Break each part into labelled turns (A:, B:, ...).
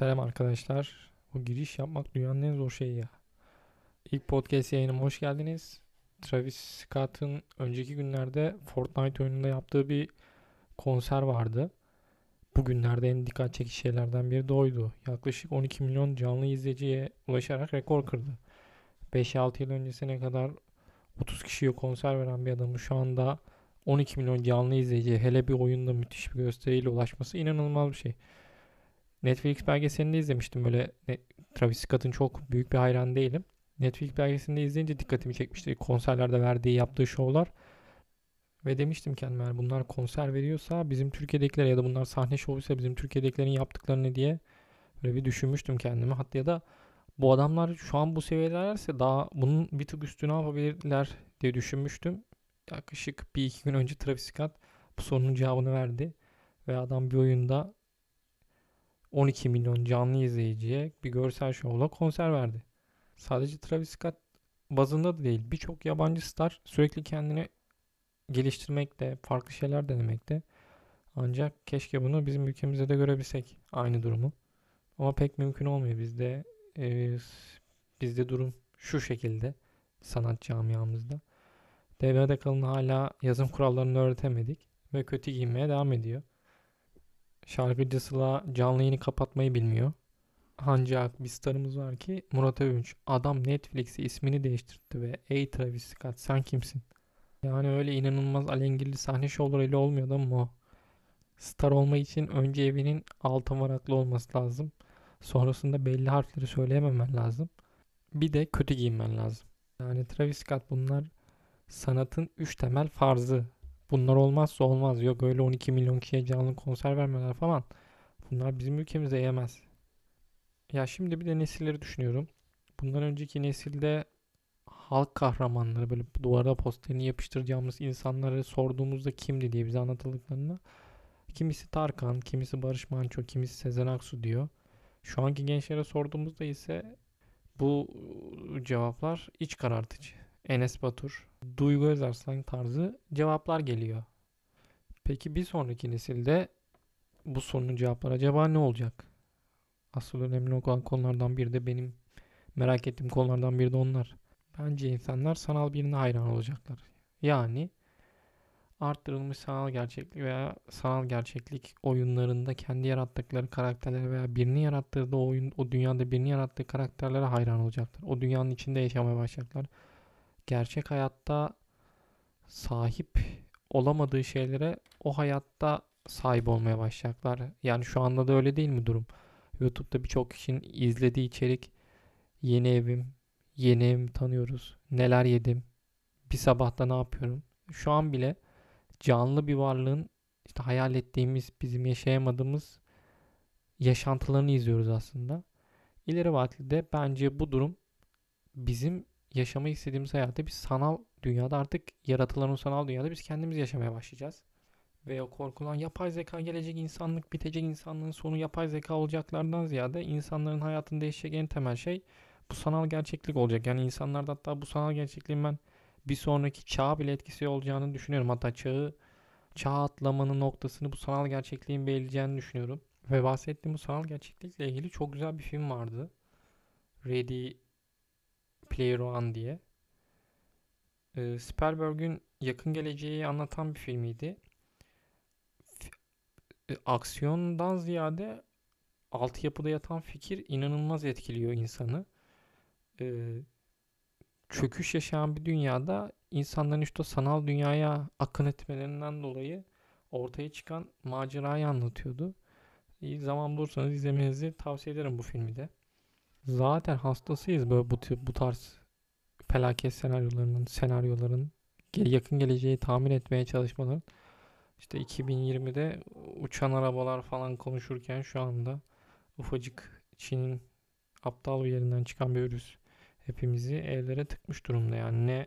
A: Selam arkadaşlar. Bu giriş yapmak dünyanın en zor şeyi ya. İlk podcast yayınıma hoş geldiniz. Travis Scott'ın önceki günlerde Fortnite oyununda yaptığı bir konser vardı. Bugünlerde en dikkat çekici şeylerden biri de oydu. Yaklaşık 12 milyon canlı izleyiciye ulaşarak rekor kırdı. 5-6 yıl öncesine kadar 30 kişiye konser veren bir adamın şu anda 12 milyon canlı izleyiciye hele bir oyunda müthiş bir gösteriyle ulaşması inanılmaz bir şey. Netflix belgeselini izlemiştim böyle Travis Scott'ın çok büyük bir hayran değilim. Netflix belgeselini izleyince dikkatimi çekmişti. Konserlerde verdiği yaptığı şovlar. Ve demiştim kendime yani bunlar konser veriyorsa bizim Türkiye'dekiler ya da bunlar sahne şovuysa bizim Türkiye'dekilerin yaptıklarını diye böyle bir düşünmüştüm kendime. Hatta ya da bu adamlar şu an bu seviyelerse daha bunun bir tık üstüne yapabilirler diye düşünmüştüm. Yaklaşık bir iki gün önce Travis Scott bu sorunun cevabını verdi. Ve adam bir oyunda 12 milyon canlı izleyiciye bir görsel şovla konser verdi. Sadece Travis Scott bazında da değil birçok yabancı star sürekli kendini geliştirmekte, farklı şeyler denemekte. Ancak keşke bunu bizim ülkemizde de görebilsek aynı durumu. Ama pek mümkün olmuyor. Bizde e, bizde durum şu şekilde sanat camiamızda. Devrede kalın hala yazım kurallarını öğretemedik ve kötü giyinmeye devam ediyor. Şarkıcı Sıla canlı yayını kapatmayı bilmiyor. Ancak bir starımız var ki Murat Övünç. Adam Netflix'e ismini değiştirdi ve ey Travis Scott sen kimsin? Yani öyle inanılmaz alengirli sahne şovlarıyla olmuyor ama o. Star olma için önce evinin altın varaklı olması lazım. Sonrasında belli harfleri söyleyememen lazım. Bir de kötü giyinmen lazım. Yani Travis Scott bunlar sanatın üç temel farzı. Bunlar olmazsa olmaz. Yok öyle 12 milyon kişiye canlı konser vermeler falan. Bunlar bizim ülkemizde yemez. Ya şimdi bir de nesilleri düşünüyorum. Bundan önceki nesilde halk kahramanları böyle duvara posterini yapıştıracağımız insanları sorduğumuzda kimdi diye bize anlatıldıklarında kimisi Tarkan, kimisi Barış Manço, kimisi Sezen Aksu diyor. Şu anki gençlere sorduğumuzda ise bu cevaplar iç karartıcı. Enes Batur, Duygu Özarslan tarzı cevaplar geliyor. Peki bir sonraki nesilde bu sorunun cevapları acaba ne olacak? Asıl önemli olan konulardan biri de benim merak ettiğim konulardan biri de onlar. Bence insanlar sanal birine hayran olacaklar. Yani arttırılmış sanal gerçeklik veya sanal gerçeklik oyunlarında kendi yarattıkları karakterlere veya birini yarattığı da oyun o dünyada birini yarattığı karakterlere hayran olacaklar. O dünyanın içinde yaşamaya başlayacaklar. Gerçek hayatta sahip olamadığı şeylere o hayatta sahip olmaya başlayacaklar. Yani şu anda da öyle değil mi durum? YouTube'da birçok kişinin izlediği içerik yeni evim, yeni evimi tanıyoruz. Neler yedim, bir sabahta ne yapıyorum. Şu an bile canlı bir varlığın işte hayal ettiğimiz, bizim yaşayamadığımız yaşantılarını izliyoruz aslında. İleri vadede bence bu durum bizim yaşamak istediğimiz hayatı biz sanal dünyada artık yaratılan o sanal dünyada biz kendimiz yaşamaya başlayacağız. Ve o korkulan yapay zeka gelecek insanlık bitecek insanlığın sonu yapay zeka olacaklardan ziyade insanların hayatını değişecek en temel şey bu sanal gerçeklik olacak. Yani insanlarda hatta bu sanal gerçekliğin ben bir sonraki çağ bile etkisi olacağını düşünüyorum. Hatta çağı çağ atlamanın noktasını bu sanal gerçekliğin belirleyeceğini düşünüyorum. Ve bahsettiğim bu sanal gerçeklikle ilgili çok güzel bir film vardı. Ready Player One diye. Ee, Spielberg'ün yakın geleceği anlatan bir filmiydi. F- aksiyondan ziyade altyapıda yatan fikir inanılmaz etkiliyor insanı. Ee, çöküş yaşayan bir dünyada insanların işte sanal dünyaya akın etmelerinden dolayı ortaya çıkan macerayı anlatıyordu. İyi zaman bulursanız izlemenizi tavsiye ederim bu filmi de. Zaten hastasıyız böyle bu, bu tarz felaket senaryolarının, senaryoların yakın geleceği tahmin etmeye çalışmaların. İşte 2020'de uçan arabalar falan konuşurken şu anda ufacık Çin'in aptal bir yerinden çıkan bir virüs hepimizi evlere tıkmış durumda. Yani ne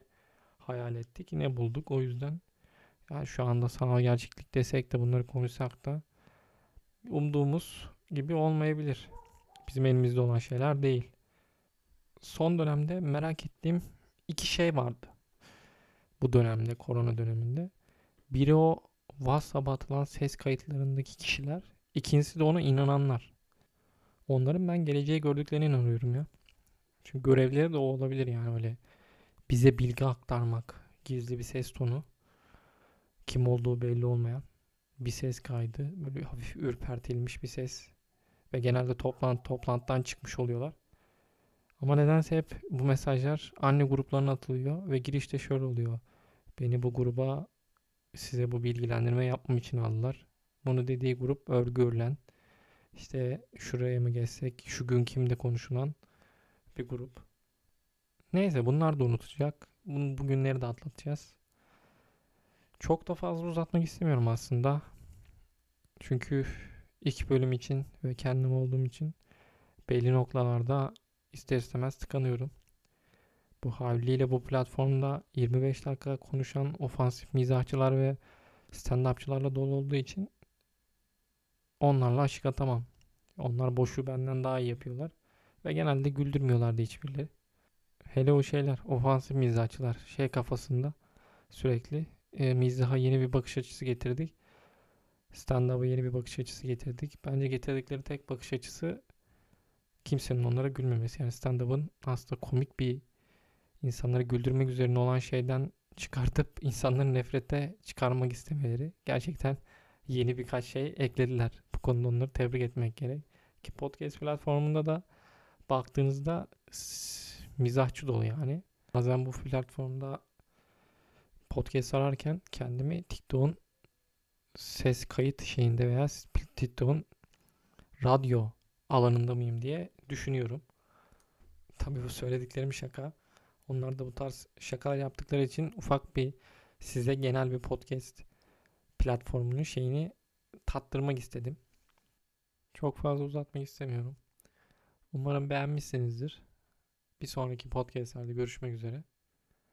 A: hayal ettik ne bulduk. O yüzden yani şu anda sanal gerçeklik desek de bunları konuşsak da umduğumuz gibi olmayabilir. Bizim elimizde olan şeyler değil. Son dönemde merak ettiğim iki şey vardı. Bu dönemde, korona döneminde. Biri o WhatsApp'a atılan ses kayıtlarındaki kişiler. İkincisi de ona inananlar. Onların ben geleceği gördüklerine inanıyorum ya. Çünkü görevleri de o olabilir yani öyle bize bilgi aktarmak, gizli bir ses tonu, kim olduğu belli olmayan bir ses kaydı, böyle hafif ürpertilmiş bir ses ve genelde toplantı toplantıdan çıkmış oluyorlar. Ama nedense hep bu mesajlar anne gruplarına atılıyor ve girişte şöyle oluyor. Beni bu gruba size bu bilgilendirme yapmam için aldılar. Bunu dediği grup örgü örülen, işte şuraya mı geçsek, şu gün kimde konuşulan bir grup. Neyse bunlar da unutacak. Bunu bugünleri de atlatacağız. Çok da fazla uzatmak istemiyorum aslında. Çünkü ilk bölüm için ve kendim olduğum için belli noktalarda ister istemez tıkanıyorum. Bu havliyle bu platformda 25 dakika konuşan ofansif mizahçılar ve stand-upçılarla dolu olduğu için onlarla aşık atamam. Onlar boşu benden daha iyi yapıyorlar. Ve genelde güldürmüyorlardı hiçbirleri. Hele o şeyler, ofansif mizahçılar şey kafasında sürekli e, mizaha yeni bir bakış açısı getirdik. Stand-up'a yeni bir bakış açısı getirdik. Bence getirdikleri tek bakış açısı kimsenin onlara gülmemesi. Yani stand-up'ın aslında komik bir insanları güldürmek üzerine olan şeyden çıkartıp insanları nefrete çıkarmak istemeleri. Gerçekten yeni birkaç şey eklediler. Bu konuda onları tebrik etmek gerek. Ki podcast platformunda da baktığınızda mizahçı dolu yani. Bazen bu platformda podcast ararken kendimi TikTok'un ses kayıt şeyinde veya TikTok'un radyo alanında mıyım diye düşünüyorum. Tabii bu söylediklerim şaka. Onlar da bu tarz şakalar yaptıkları için ufak bir size genel bir podcast platformunun şeyini tattırmak istedim. Çok fazla uzatmak istemiyorum. Umarım beğenmişsinizdir. Bir sonraki podcastlerde görüşmek üzere.